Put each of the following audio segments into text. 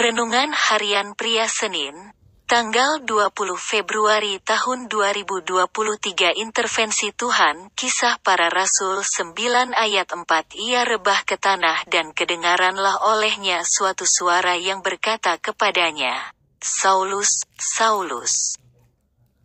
Renungan Harian Pria Senin, tanggal 20 Februari tahun 2023 Intervensi Tuhan, Kisah Para Rasul 9 ayat 4 Ia rebah ke tanah dan kedengaranlah olehnya suatu suara yang berkata kepadanya, Saulus, Saulus.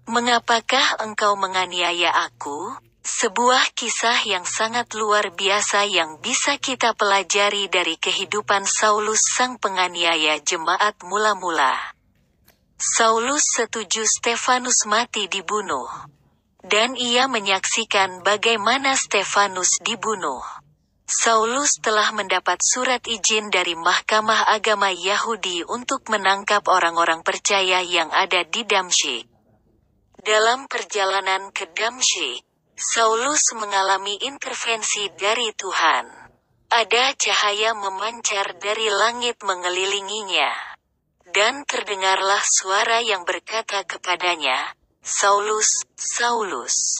Mengapakah engkau menganiaya aku? Sebuah kisah yang sangat luar biasa yang bisa kita pelajari dari kehidupan Saulus sang penganiaya jemaat mula-mula. Saulus setuju Stefanus mati dibunuh. Dan ia menyaksikan bagaimana Stefanus dibunuh. Saulus telah mendapat surat izin dari Mahkamah Agama Yahudi untuk menangkap orang-orang percaya yang ada di Damsyik. Dalam perjalanan ke Damsyik, Saulus mengalami intervensi dari Tuhan. Ada cahaya memancar dari langit mengelilinginya. Dan terdengarlah suara yang berkata kepadanya, Saulus, Saulus.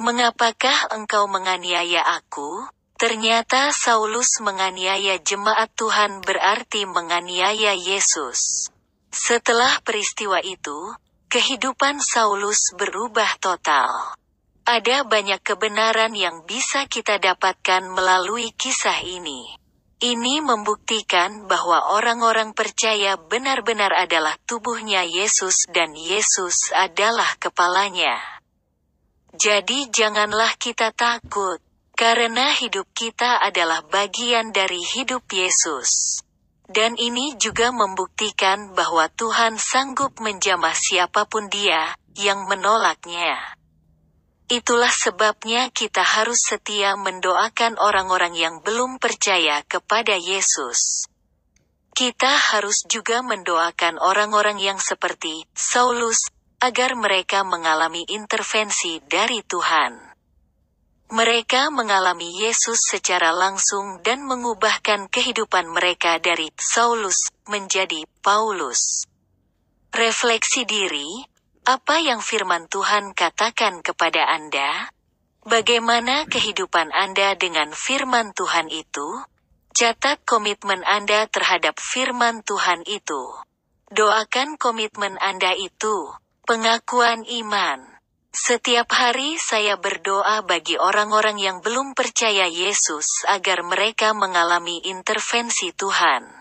Mengapakah engkau menganiaya aku? Ternyata Saulus menganiaya jemaat Tuhan berarti menganiaya Yesus. Setelah peristiwa itu, kehidupan Saulus berubah total. Ada banyak kebenaran yang bisa kita dapatkan melalui kisah ini. Ini membuktikan bahwa orang-orang percaya benar-benar adalah tubuhnya Yesus dan Yesus adalah kepalanya. Jadi janganlah kita takut, karena hidup kita adalah bagian dari hidup Yesus. Dan ini juga membuktikan bahwa Tuhan sanggup menjamah siapa pun dia yang menolaknya. Itulah sebabnya kita harus setia mendoakan orang-orang yang belum percaya kepada Yesus. Kita harus juga mendoakan orang-orang yang seperti Saulus, agar mereka mengalami intervensi dari Tuhan. Mereka mengalami Yesus secara langsung dan mengubahkan kehidupan mereka dari Saulus menjadi Paulus. Refleksi diri, apa yang firman Tuhan katakan kepada Anda? Bagaimana kehidupan Anda dengan firman Tuhan itu? Catat komitmen Anda terhadap firman Tuhan itu. Doakan komitmen Anda itu. Pengakuan iman. Setiap hari saya berdoa bagi orang-orang yang belum percaya Yesus agar mereka mengalami intervensi Tuhan.